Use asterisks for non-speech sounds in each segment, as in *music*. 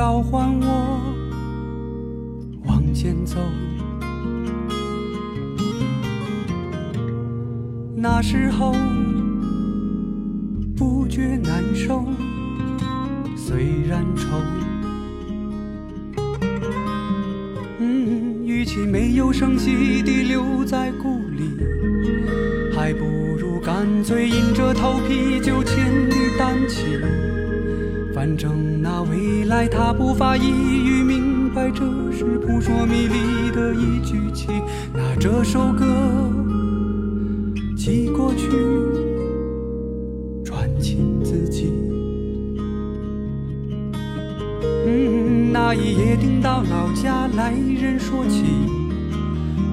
召唤我往前走那时候不觉难受，虽然愁。嗯，与其没有声息地留在故里，还不如干脆硬着头皮就千里单骑。反正那未来他不发一语明白，这是扑朔迷离的一句气。那这首歌。记过去，转进自己。嗯，那一夜听到老家来人说起，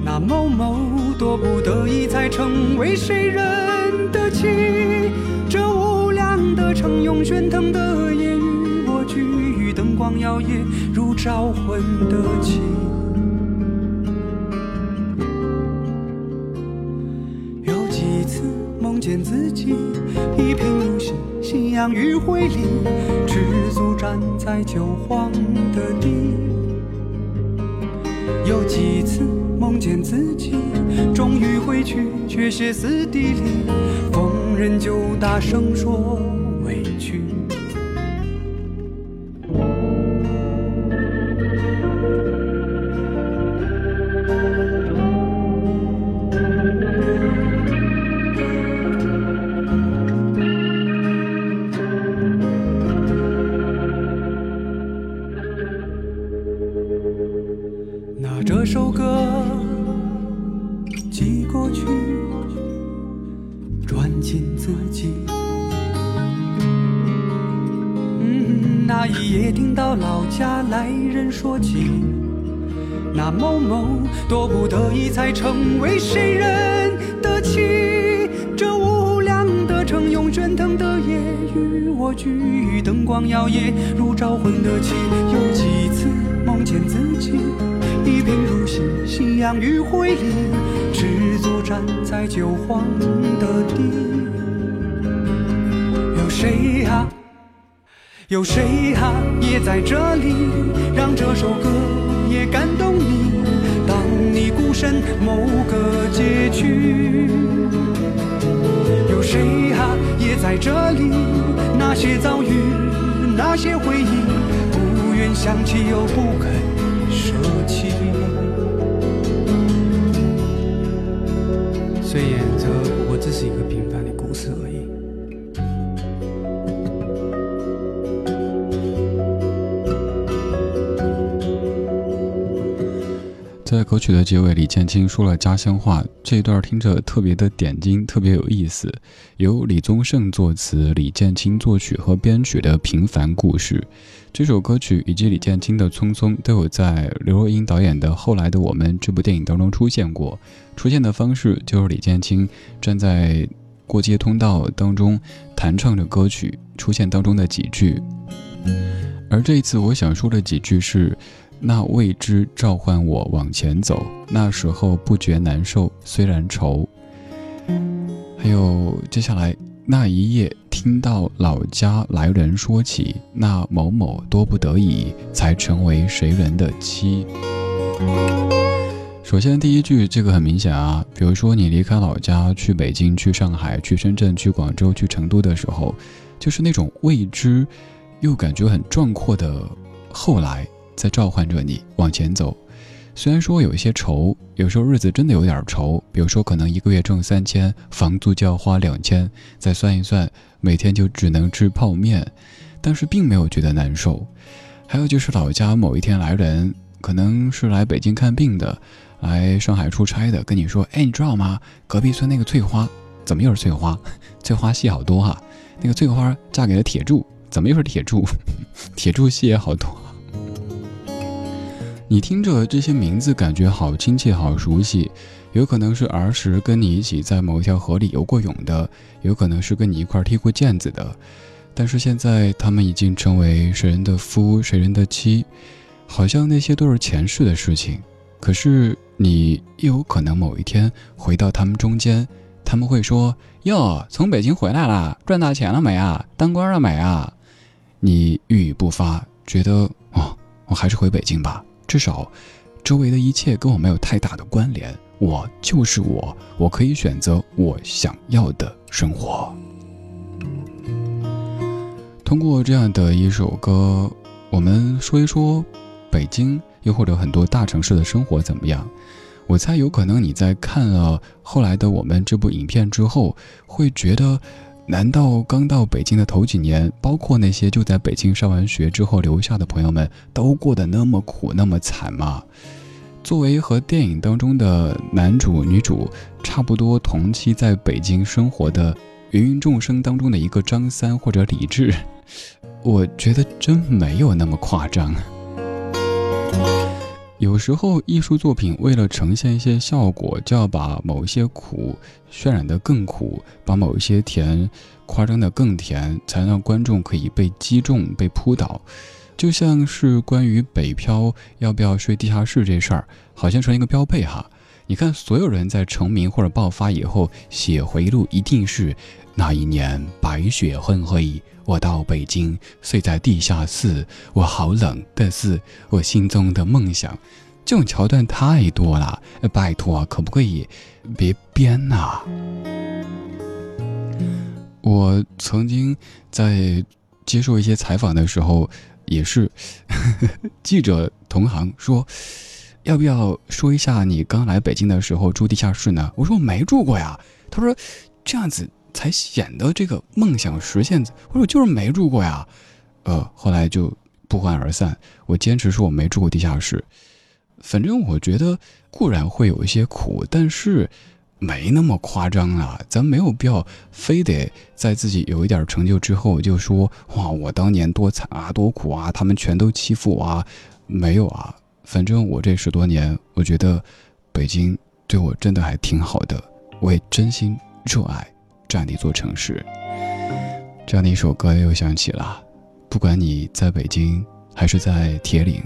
那某某多不得已才成为谁人的妻。这无的城涌喧腾的夜与我俱，灯光摇曳如招魂的旗。有几次梦见自己一贫如洗，夕阳余晖里，赤足站在旧荒的地。有几次梦见自己终于回去，却歇斯底里，逢人就大声说多不得已才成为谁人的妻，这无量的城涌喧腾的夜与我俱，灯光摇曳如招魂的旗。有几次梦见自己一贫如洗，夕阳余晖里，赤足站在旧荒的地。有谁啊？有谁啊？也在这里，这首歌也感动你。当你孤身某个街区，有谁啊？也在这里？那些遭遇，那些回忆，不愿想起又不肯舍弃。虽然这不过只是一个平凡的故事而已。在歌曲的结尾，李建清说了家乡话，这一段听着特别的点睛，特别有意思。由李宗盛作词，李建清作曲和编曲的《平凡故事》这首歌曲，以及李建清的《匆匆》，都有在刘若英导演的《后来的我们》这部电影当中出现过。出现的方式就是李建清站在过街通道当中弹唱着歌曲，出现当中的几句。而这一次，我想说的几句是。那未知召唤我往前走，那时候不觉难受，虽然愁。还有接下来那一夜，听到老家来人说起，那某某多不得已才成为谁人的妻。首先第一句这个很明显啊，比如说你离开老家去北京、去上海、去深圳、去广州、去成都的时候，就是那种未知又感觉很壮阔的后来。在召唤着你往前走，虽然说有一些愁，有时候日子真的有点愁，比如说可能一个月挣三千，房租就要花两千，再算一算，每天就只能吃泡面，但是并没有觉得难受。还有就是老家某一天来人，可能是来北京看病的，来上海出差的，跟你说：“哎，你知道吗？隔壁村那个翠花，怎么又是翠花？*laughs* 翠花戏好多哈。那个翠花嫁给了铁柱，怎么又是铁柱？*laughs* 铁柱戏也好多。”你听着这些名字，感觉好亲切、好熟悉，有可能是儿时跟你一起在某一条河里游过泳的，有可能是跟你一块踢过毽子的。但是现在他们已经成为谁人的夫、谁人的妻，好像那些都是前世的事情。可是你又有可能某一天回到他们中间，他们会说：“哟，从北京回来了，赚大钱了没啊？当官了没啊？”你语不发，觉得哦，我还是回北京吧，至少周围的一切跟我没有太大的关联，我就是我，我可以选择我想要的生活。通过这样的一首歌，我们说一说北京，又或者很多大城市的生活怎么样？我猜有可能你在看了后来的我们这部影片之后，会觉得，难道刚到北京的头几年，包括那些就在北京上完学之后留下的朋友们，都过得那么苦那么惨吗？作为和电影当中的男主女主差不多同期在北京生活的芸芸众生当中的一个张三或者李志。我觉得真没有那么夸张。有时候艺术作品为了呈现一些效果，就要把某一些苦渲染得更苦，把某一些甜夸张得更甜，才让观众可以被击中、被扑倒。就像是关于北漂要不要睡地下室这事儿，好像成一个标配哈。你看，所有人在成名或者爆发以后写回忆录，一定是那一年白雪纷飞。我到北京睡在地下室，我好冷，但是我心中的梦想，这种桥段太多了，拜托，可不可以别编呐？我曾经在接受一些采访的时候，也是 *laughs* 记者同行说，要不要说一下你刚来北京的时候住地下室呢？我说我没住过呀。他说这样子。才显得这个梦想实现。我说我就是没住过呀，呃，后来就不欢而散。我坚持说我没住过地下室。反正我觉得固然会有一些苦，但是没那么夸张啊。咱没有必要非得在自己有一点成就之后就说哇，我当年多惨啊，多苦啊，他们全都欺负我啊。没有啊，反正我这十多年，我觉得北京对我真的还挺好的，我也真心热爱。这样的一座城市，这样的一首歌又响起了。不管你在北京还是在铁岭，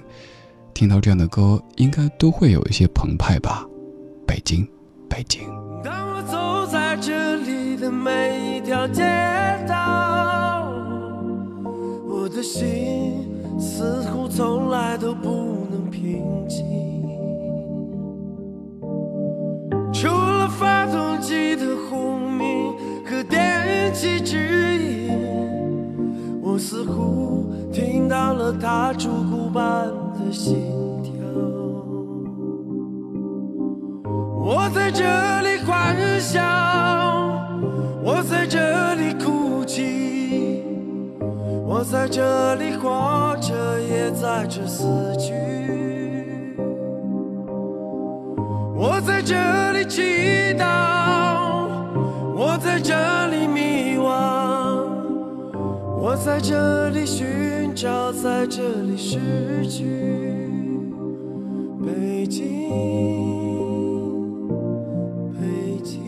听到这样的歌，应该都会有一些澎湃吧。北京，北京。当我走在这里的每一条街道，我的心似乎从来都不除了发动机的轰鸣和。电气指引，我似乎听到了他烛骨般的心跳。我在这里欢笑，我在这里哭泣，我在这里活着，也在这死去。祈祷。我在这里迷惘，我在这里寻找，在这里失去。北京，北京。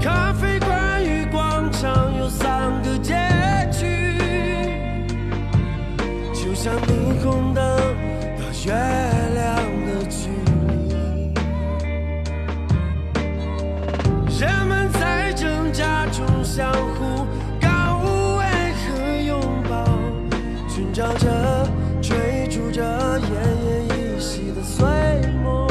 咖啡馆与广场有三个街区，就像霓虹灯到笑着追逐着奄奄一息的碎梦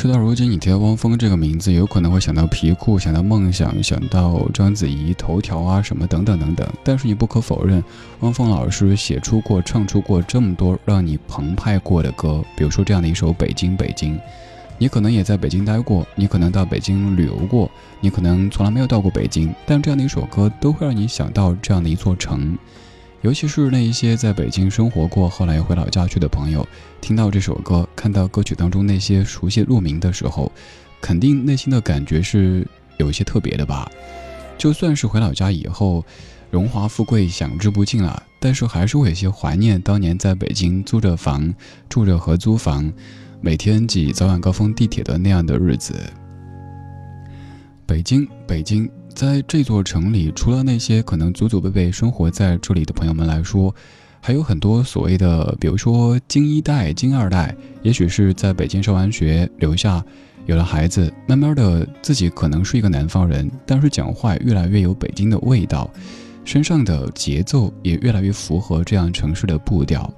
事到如今，你提到汪峰这个名字，有可能会想到皮裤，想到梦想，想到章子怡、头条啊什么等等等等。但是你不可否认，汪峰老师写出过、唱出过这么多让你澎湃过的歌，比如说这样的一首《北京北京》。你可能也在北京待过，你可能到北京旅游过，你可能从来没有到过北京，但这样的一首歌都会让你想到这样的一座城。尤其是那一些在北京生活过，后来回老家去的朋友，听到这首歌，看到歌曲当中那些熟悉路名的时候，肯定内心的感觉是有一些特别的吧。就算是回老家以后，荣华富贵享之不尽了，但是还是会有些怀念当年在北京租着房，住着合租房，每天挤早晚高峰地铁的那样的日子。北京，北京。在这座城里，除了那些可能祖祖辈辈生活在这里的朋友们来说，还有很多所谓的，比如说金一代、金二代，也许是在北京上完学留下，有了孩子，慢慢的自己可能是一个南方人，但是讲话越来越有北京的味道，身上的节奏也越来越符合这样城市的步调。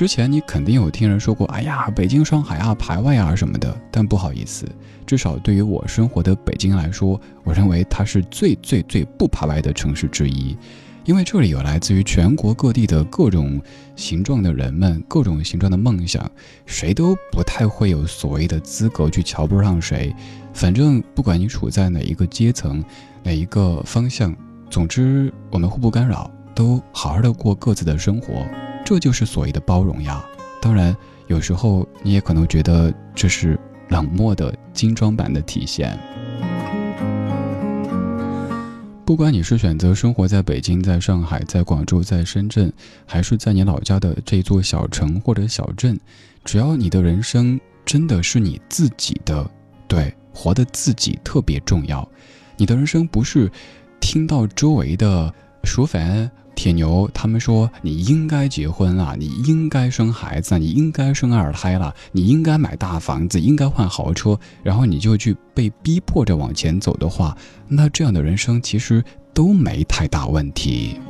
之前你肯定有听人说过，哎呀，北京、上海啊，排外啊什么的。但不好意思，至少对于我生活的北京来说，我认为它是最最最不排外的城市之一，因为这里有来自于全国各地的各种形状的人们，各种形状的梦想，谁都不太会有所谓的资格去瞧不上谁。反正不管你处在哪一个阶层，哪一个方向，总之我们互不干扰，都好好的过各自的生活。这就是所谓的包容呀。当然，有时候你也可能觉得这是冷漠的精装版的体现。不管你是选择生活在北京、在上海、在广州、在深圳，还是在你老家的这座小城或者小镇，只要你的人生真的是你自己的，对，活的自己特别重要。你的人生不是听到周围的说粉。铁牛他们说你应该结婚了，你应该生孩子，你应该生二胎了，你应该买大房子，应该换豪车，然后你就去被逼迫着往前走的话，那这样的人生其实都没太大问题。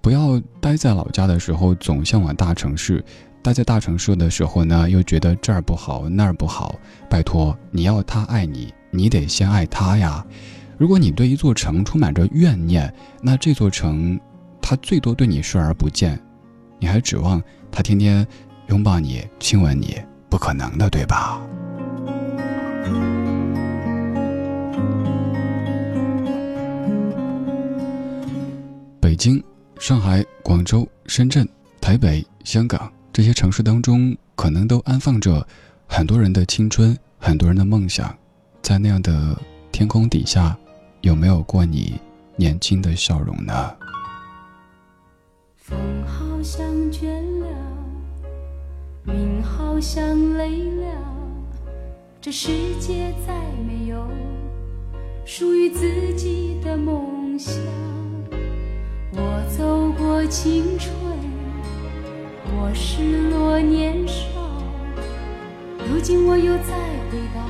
不要待在老家的时候总向往大城市，待在大城市的时候呢又觉得这儿不好那儿不好。拜托，你要他爱你，你得先爱他呀。如果你对一座城充满着怨念，那这座城，它最多对你视而不见，你还指望它天天拥抱你、亲吻你？不可能的，对吧？北京、上海、广州、深圳、台北、香港这些城市当中，可能都安放着很多人的青春、很多人的梦想，在那样的天空底下。有没有过你年轻的笑容呢？风好像倦了，云好像累了，这世界再没有属于自己的梦想。我走过青春，我失落年少，如今我又再回到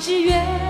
只愿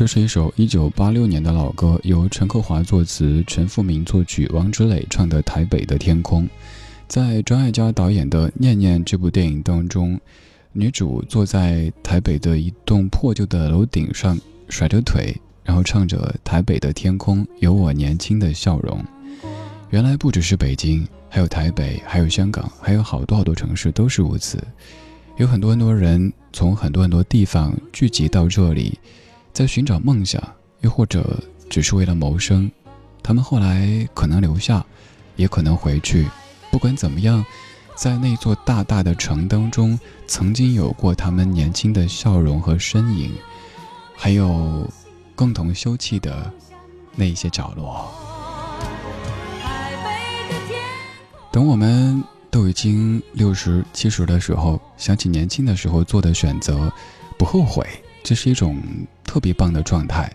这是一首一九八六年的老歌，由陈克华作词，陈复明作曲，王志磊唱的《台北的天空》。在张艾嘉导演的《念念》这部电影当中，女主坐在台北的一栋破旧的楼顶上，甩着腿，然后唱着《台北的天空》，有我年轻的笑容。原来不只是北京，还有台北，还有香港，还有好多好多城市都是如此。有很多很多人从很多很多地方聚集到这里。在寻找梦想，又或者只是为了谋生，他们后来可能留下，也可能回去。不管怎么样，在那座大大的城当中，曾经有过他们年轻的笑容和身影，还有共同休憩的那些角落。等我们都已经六十七十的时候，想起年轻的时候做的选择，不后悔。这是一种特别棒的状态，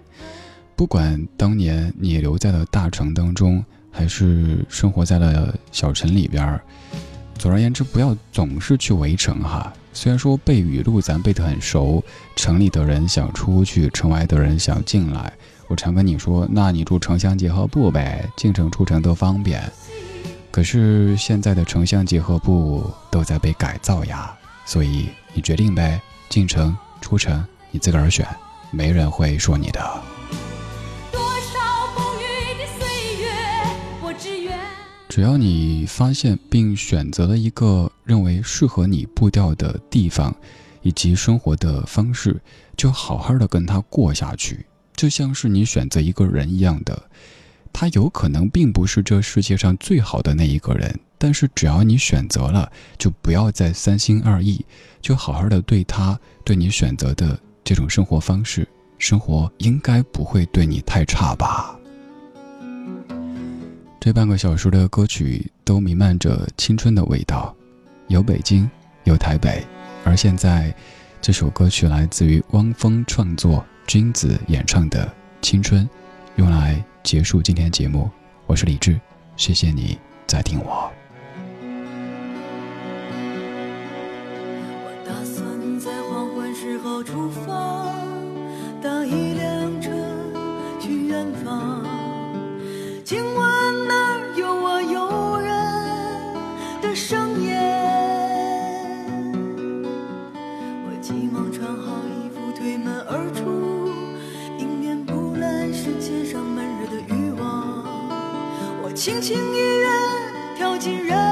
不管当年你留在了大城当中，还是生活在了小城里边儿，总而言之，不要总是去围城哈。虽然说背语录咱背得很熟，城里的人想出去，城外的人想进来。我常跟你说，那你住城乡结合部呗，进城出城都方便。可是现在的城乡结合部都在被改造呀，所以你决定呗，进城出城。你自个儿选，没人会说你的。只要你发现并选择了一个认为适合你步调的地方，以及生活的方式，就好好的跟他过下去。就像是你选择一个人一样的，他有可能并不是这世界上最好的那一个人，但是只要你选择了，就不要再三心二意，就好好的对他，对你选择的。这种生活方式，生活应该不会对你太差吧？这半个小时的歌曲都弥漫着青春的味道，有北京，有台北，而现在，这首歌曲来自于汪峰创作、君子演唱的《青春》，用来结束今天节目。我是李志，谢谢你在听我。出发，搭一辆车去远方。今晚哪儿有我诱人的盛宴？我急忙穿好衣服，推门而出，迎面扑来是街上闷热的欲望。我轻轻一跃，跳进人。